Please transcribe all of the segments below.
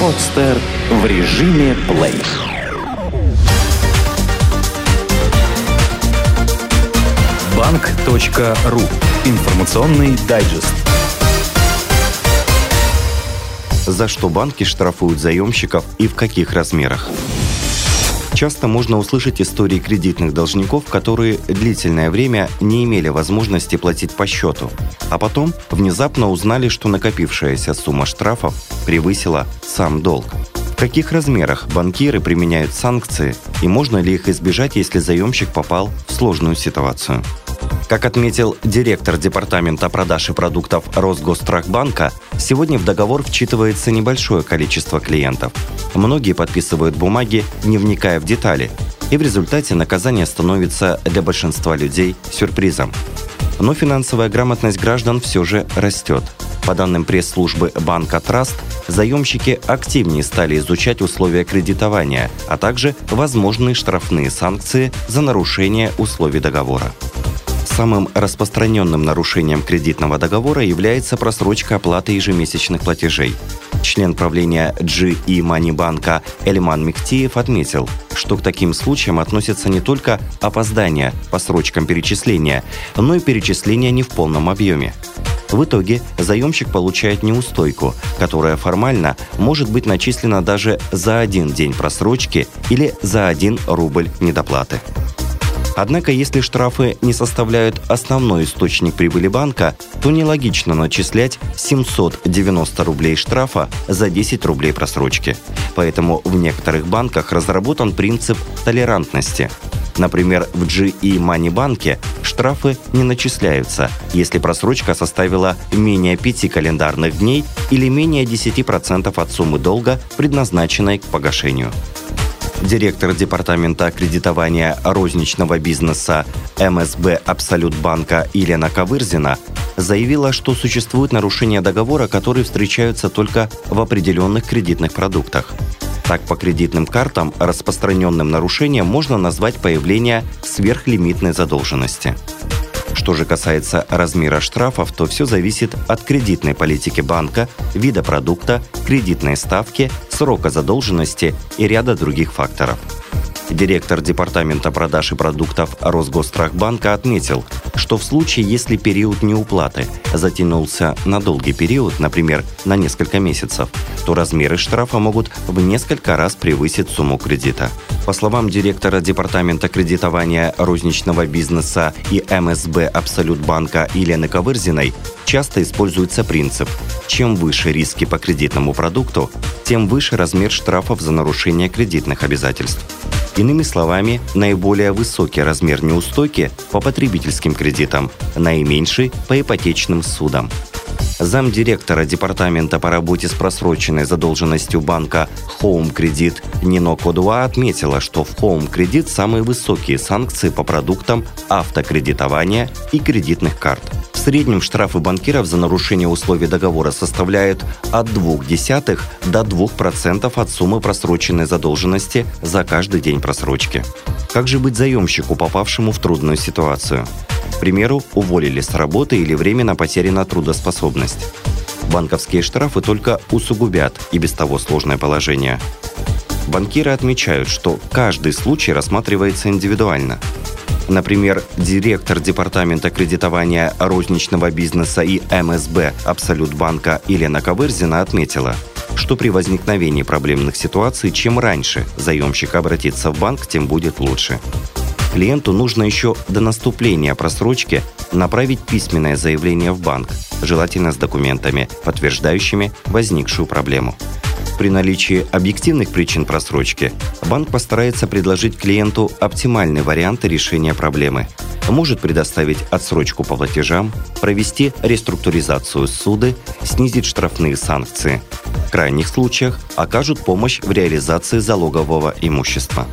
Подстер в режиме плей. Банк.ру. Информационный дайджест. За что банки штрафуют заемщиков и в каких размерах? Часто можно услышать истории кредитных должников, которые длительное время не имели возможности платить по счету, а потом внезапно узнали, что накопившаяся сумма штрафов превысила сам долг. В каких размерах банкиры применяют санкции и можно ли их избежать, если заемщик попал в сложную ситуацию? Как отметил директор Департамента продаж и продуктов Росгострахбанка, сегодня в договор вчитывается небольшое количество клиентов. Многие подписывают бумаги, не вникая в детали, и в результате наказание становится для большинства людей сюрпризом. Но финансовая грамотность граждан все же растет. По данным пресс-службы банка Траст, заемщики активнее стали изучать условия кредитования, а также возможные штрафные санкции за нарушение условий договора. Самым распространенным нарушением кредитного договора является просрочка оплаты ежемесячных платежей. Член правления GE Money банка Эльман Мехтиев отметил, что к таким случаям относятся не только опоздания по срочкам перечисления, но и перечисления не в полном объеме. В итоге заемщик получает неустойку, которая формально может быть начислена даже за один день просрочки или за один рубль недоплаты. Однако, если штрафы не составляют основной источник прибыли банка, то нелогично начислять 790 рублей штрафа за 10 рублей просрочки. Поэтому в некоторых банках разработан принцип толерантности. Например, в GE Money банке штрафы не начисляются, если просрочка составила менее 5 календарных дней или менее 10% от суммы долга, предназначенной к погашению директор Департамента кредитования розничного бизнеса МСБ «Абсолют банка» Елена Ковырзина заявила, что существуют нарушения договора, которые встречаются только в определенных кредитных продуктах. Так, по кредитным картам распространенным нарушением можно назвать появление сверхлимитной задолженности. Что же касается размера штрафов, то все зависит от кредитной политики банка, вида продукта, кредитной ставки, срока задолженности и ряда других факторов. Директор Департамента продаж и продуктов Росгострахбанка отметил, что в случае, если период неуплаты затянулся на долгий период, например, на несколько месяцев, то размеры штрафа могут в несколько раз превысить сумму кредита. По словам директора Департамента кредитования розничного бизнеса и МСБ Абсолют банка Елены Ковырзиной, часто используется принцип «чем выше риски по кредитному продукту, тем выше размер штрафов за нарушение кредитных обязательств». Иными словами, наиболее высокий размер неустойки по потребительским кредитам, наименьший по ипотечным судам. Замдиректора Департамента по работе с просроченной задолженностью банка Home Credit Нино Кодуа отметила, что в Home Credit самые высокие санкции по продуктам автокредитования и кредитных карт. Среднем штрафы банкиров за нарушение условий договора составляют от 0,2 до 2% от суммы просроченной задолженности за каждый день просрочки. Как же быть заемщику, попавшему в трудную ситуацию? К примеру, уволили с работы или временно потеряна трудоспособность. Банковские штрафы только усугубят и без того сложное положение. Банкиры отмечают, что каждый случай рассматривается индивидуально. Например, директор Департамента кредитования розничного бизнеса и МСБ Абсолют банка Елена Ковырзина отметила, что при возникновении проблемных ситуаций, чем раньше заемщик обратится в банк, тем будет лучше. Клиенту нужно еще до наступления просрочки направить письменное заявление в банк, желательно с документами, подтверждающими возникшую проблему. При наличии объективных причин просрочки банк постарается предложить клиенту оптимальный вариант решения проблемы. Может предоставить отсрочку по платежам, провести реструктуризацию суды, снизить штрафные санкции. В крайних случаях окажут помощь в реализации залогового имущества.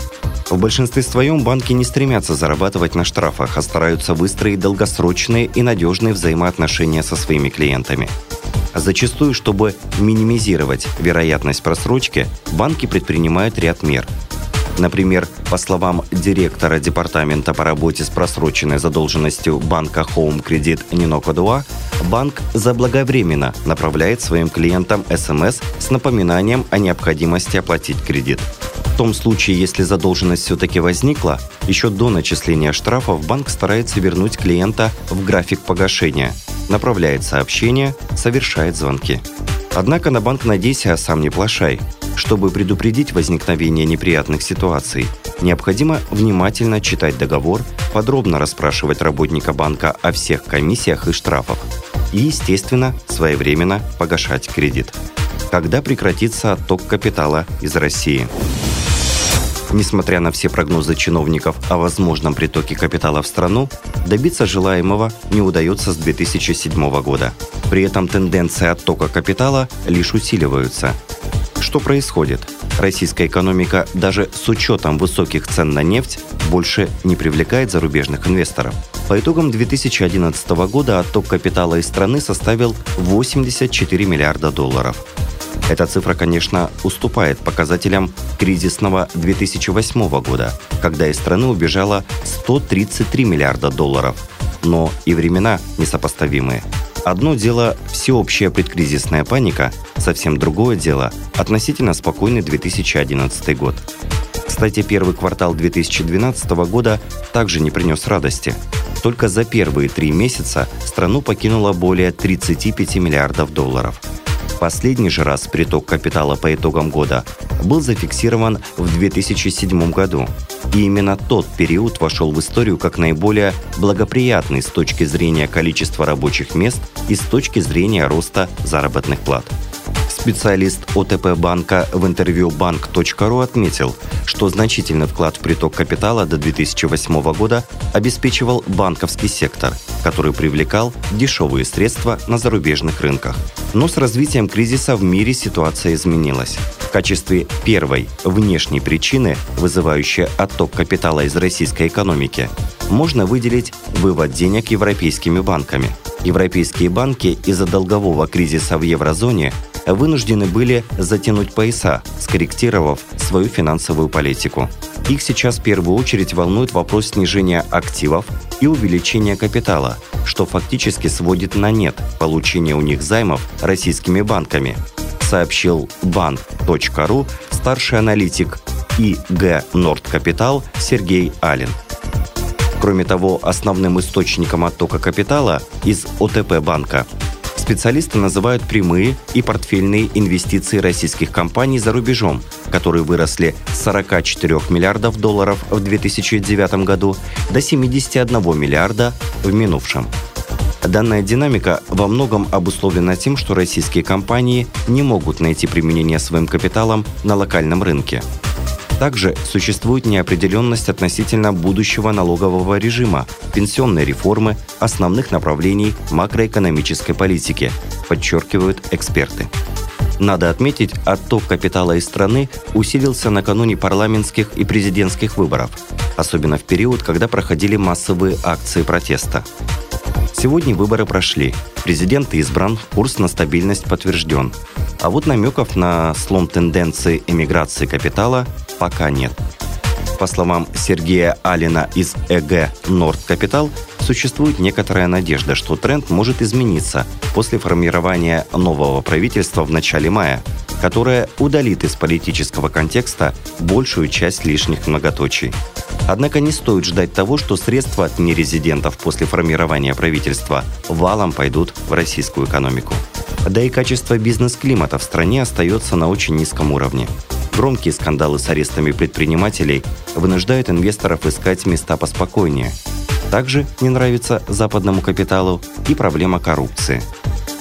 В большинстве своем банки не стремятся зарабатывать на штрафах, а стараются выстроить долгосрочные и надежные взаимоотношения со своими клиентами. Зачастую, чтобы минимизировать вероятность просрочки, банки предпринимают ряд мер. Например, по словам директора департамента по работе с просроченной задолженностью банка Home Credit Нино Кадуа, банк заблаговременно направляет своим клиентам СМС с напоминанием о необходимости оплатить кредит. В том случае, если задолженность все-таки возникла, еще до начисления штрафов банк старается вернуть клиента в график погашения, направляет сообщения, совершает звонки. Однако на банк надейся, а сам не плашай. Чтобы предупредить возникновение неприятных ситуаций, необходимо внимательно читать договор, подробно расспрашивать работника банка о всех комиссиях и штрафах и, естественно, своевременно погашать кредит. Когда прекратится отток капитала из России? Несмотря на все прогнозы чиновников о возможном притоке капитала в страну, добиться желаемого не удается с 2007 года. При этом тенденции оттока капитала лишь усиливаются. Что происходит? Российская экономика даже с учетом высоких цен на нефть больше не привлекает зарубежных инвесторов. По итогам 2011 года отток капитала из страны составил 84 миллиарда долларов. Эта цифра, конечно, уступает показателям кризисного 2008 года, когда из страны убежало 133 миллиарда долларов. Но и времена несопоставимые. Одно дело – всеобщая предкризисная паника, совсем другое дело – относительно спокойный 2011 год. Кстати, первый квартал 2012 года также не принес радости. Только за первые три месяца страну покинуло более 35 миллиардов долларов – Последний же раз приток капитала по итогам года был зафиксирован в 2007 году. И именно тот период вошел в историю как наиболее благоприятный с точки зрения количества рабочих мест и с точки зрения роста заработных плат. Специалист ОТП банка в интервью банк.ру отметил, что значительный вклад в приток капитала до 2008 года обеспечивал банковский сектор, который привлекал дешевые средства на зарубежных рынках. Но с развитием кризиса в мире ситуация изменилась. В качестве первой внешней причины, вызывающей отток капитала из российской экономики, можно выделить вывод денег европейскими банками. Европейские банки из-за долгового кризиса в еврозоне вынуждены были затянуть пояса, скорректировав свою финансовую политику. Их сейчас в первую очередь волнует вопрос снижения активов и увеличения капитала, что фактически сводит на нет получение у них займов российскими банками, сообщил банк.ру старший аналитик ИГ Нордкапитал Сергей Алин. Кроме того, основным источником оттока капитала из ОТП банка Специалисты называют прямые и портфельные инвестиции российских компаний за рубежом, которые выросли с 44 миллиардов долларов в 2009 году до 71 миллиарда в минувшем. Данная динамика во многом обусловлена тем, что российские компании не могут найти применение своим капиталом на локальном рынке – также существует неопределенность относительно будущего налогового режима, пенсионной реформы, основных направлений макроэкономической политики, подчеркивают эксперты. Надо отметить, отток капитала из страны усилился накануне парламентских и президентских выборов, особенно в период, когда проходили массовые акции протеста. Сегодня выборы прошли. Президент избран, курс на стабильность подтвержден. А вот намеков на слом тенденции эмиграции капитала пока нет. По словам Сергея Алина из ЭГ «Норд Капитал», существует некоторая надежда, что тренд может измениться после формирования нового правительства в начале мая, которое удалит из политического контекста большую часть лишних многоточий. Однако не стоит ждать того, что средства от нерезидентов после формирования правительства валом пойдут в российскую экономику. Да и качество бизнес-климата в стране остается на очень низком уровне. Громкие скандалы с арестами предпринимателей вынуждают инвесторов искать места поспокойнее. Также не нравится западному капиталу и проблема коррупции.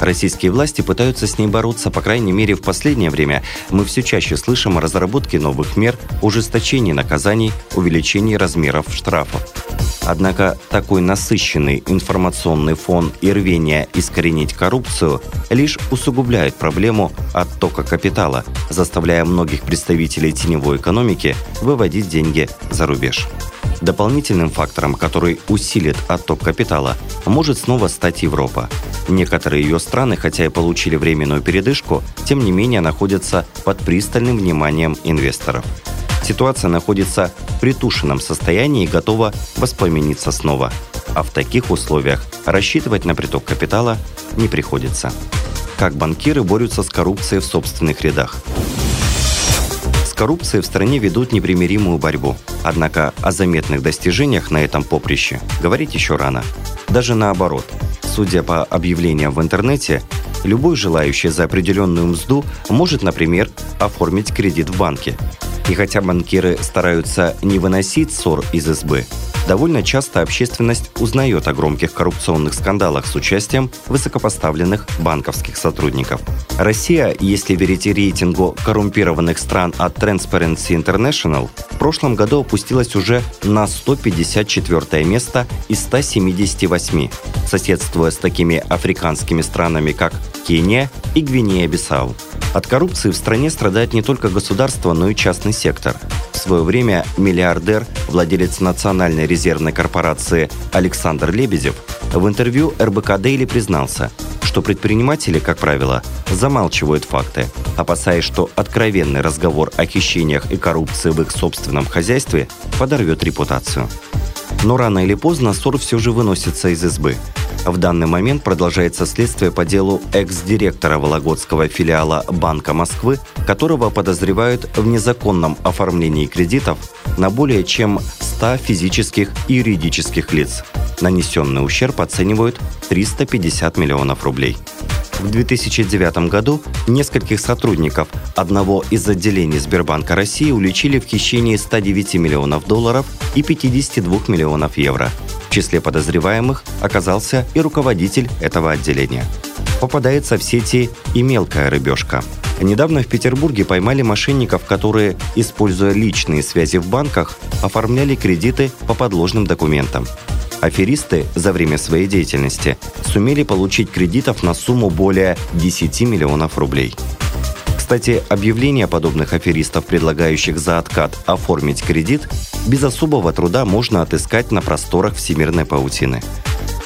Российские власти пытаются с ней бороться, по крайней мере, в последнее время мы все чаще слышим о разработке новых мер, ужесточении наказаний, увеличении размеров штрафов. Однако такой насыщенный информационный фон и рвение искоренить коррупцию лишь усугубляет проблему оттока капитала, заставляя многих представителей теневой экономики выводить деньги за рубеж. Дополнительным фактором, который усилит отток капитала, может снова стать Европа. Некоторые ее страны, хотя и получили временную передышку, тем не менее находятся под пристальным вниманием инвесторов. ситуация находится в притушенном состоянии и готова воспламениться снова. А в таких условиях рассчитывать на приток капитала не приходится. Как банкиры борются с коррупцией в собственных рядах? С коррупцией в стране ведут непримиримую борьбу. Однако о заметных достижениях на этом поприще говорить еще рано. Даже наоборот. Судя по объявлениям в интернете, любой желающий за определенную мзду может, например, оформить кредит в банке. И хотя банкиры стараются не выносить ссор из избы, довольно часто общественность узнает о громких коррупционных скандалах с участием высокопоставленных банковских сотрудников. Россия, если верить рейтингу коррумпированных стран от Transparency International, в прошлом году опустилась уже на 154 место из 178, соседствуя с такими африканскими странами, как Кения и Гвинея-Бисау. От коррупции в стране страдает не только государство, но и частный сектор. Свое время миллиардер, владелец Национальной резервной корпорации Александр Лебедев в интервью РБК Дейли признался, что предприниматели, как правило, замалчивают факты, опасаясь, что откровенный разговор о хищениях и коррупции в их собственном хозяйстве подорвет репутацию. Но рано или поздно ссор все же выносится из избы – в данный момент продолжается следствие по делу экс-директора Вологодского филиала Банка Москвы, которого подозревают в незаконном оформлении кредитов на более чем 100 физических и юридических лиц. Нанесенный ущерб оценивают 350 миллионов рублей. В 2009 году нескольких сотрудников одного из отделений Сбербанка России уличили в хищении 109 миллионов долларов и 52 миллионов евро. В числе подозреваемых оказался и руководитель этого отделения. Попадается в сети и мелкая рыбешка. Недавно в Петербурге поймали мошенников, которые, используя личные связи в банках, оформляли кредиты по подложным документам. Аферисты за время своей деятельности сумели получить кредитов на сумму более 10 миллионов рублей. Кстати, объявления подобных аферистов, предлагающих за откат оформить кредит, без особого труда можно отыскать на просторах всемирной паутины.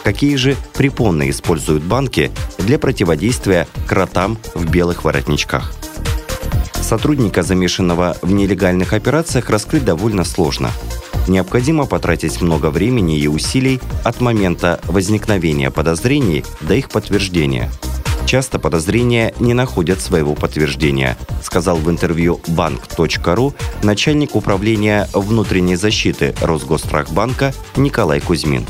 Какие же препоны используют банки для противодействия кротам в белых воротничках? Сотрудника, замешанного в нелегальных операциях, раскрыть довольно сложно – необходимо потратить много времени и усилий от момента возникновения подозрений до их подтверждения. Часто подозрения не находят своего подтверждения, сказал в интервью банк.ру начальник управления внутренней защиты Росгострахбанка Николай Кузьмин.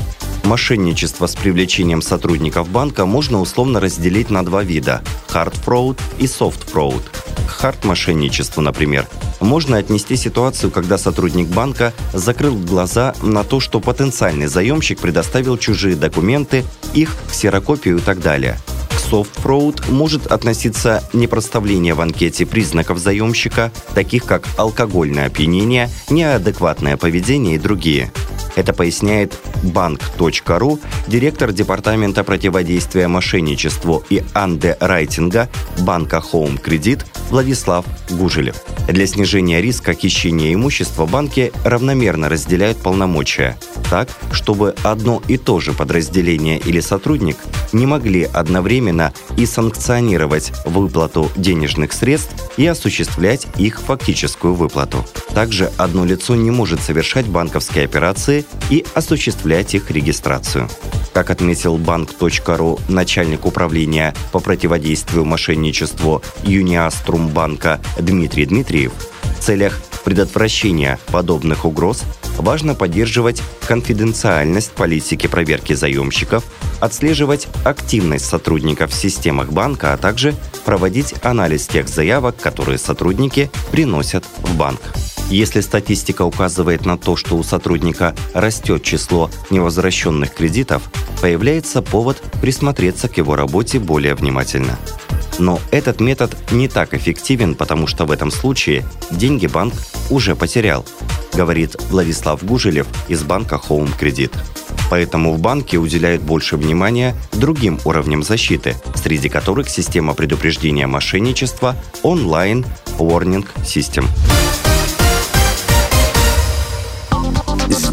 Мошенничество с привлечением сотрудников банка можно условно разделить на два вида – hard fraud и soft fraud. К хард-мошенничеству, например, можно отнести ситуацию, когда сотрудник банка закрыл глаза на то, что потенциальный заемщик предоставил чужие документы, их ксерокопию и так далее. К soft fraud может относиться непроставление в анкете признаков заемщика, таких как алкогольное опьянение, неадекватное поведение и другие – это поясняет банк.ру директор Департамента противодействия мошенничеству и андеррайтинга банка Home Credit Владислав Гужелев. Для снижения риска хищения имущества банки равномерно разделяют полномочия, так, чтобы одно и то же подразделение или сотрудник не могли одновременно и санкционировать выплату денежных средств и осуществлять их фактическую выплату. Также одно лицо не может совершать банковские операции и осуществлять их регистрацию. Как отметил банк.ру начальник управления по противодействию мошенничеству Юниаструм банка Дмитрий Дмитриев, в целях предотвращения подобных угроз важно поддерживать конфиденциальность политики проверки заемщиков, отслеживать активность сотрудников в системах банка, а также проводить анализ тех заявок, которые сотрудники приносят в банк. Если статистика указывает на то, что у сотрудника растет число невозвращенных кредитов, появляется повод присмотреться к его работе более внимательно. Но этот метод не так эффективен, потому что в этом случае деньги банк уже потерял, говорит Владислав Гужелев из банка Home Credit. Поэтому в банке уделяют больше внимания другим уровням защиты, среди которых система предупреждения мошенничества онлайн Warning System.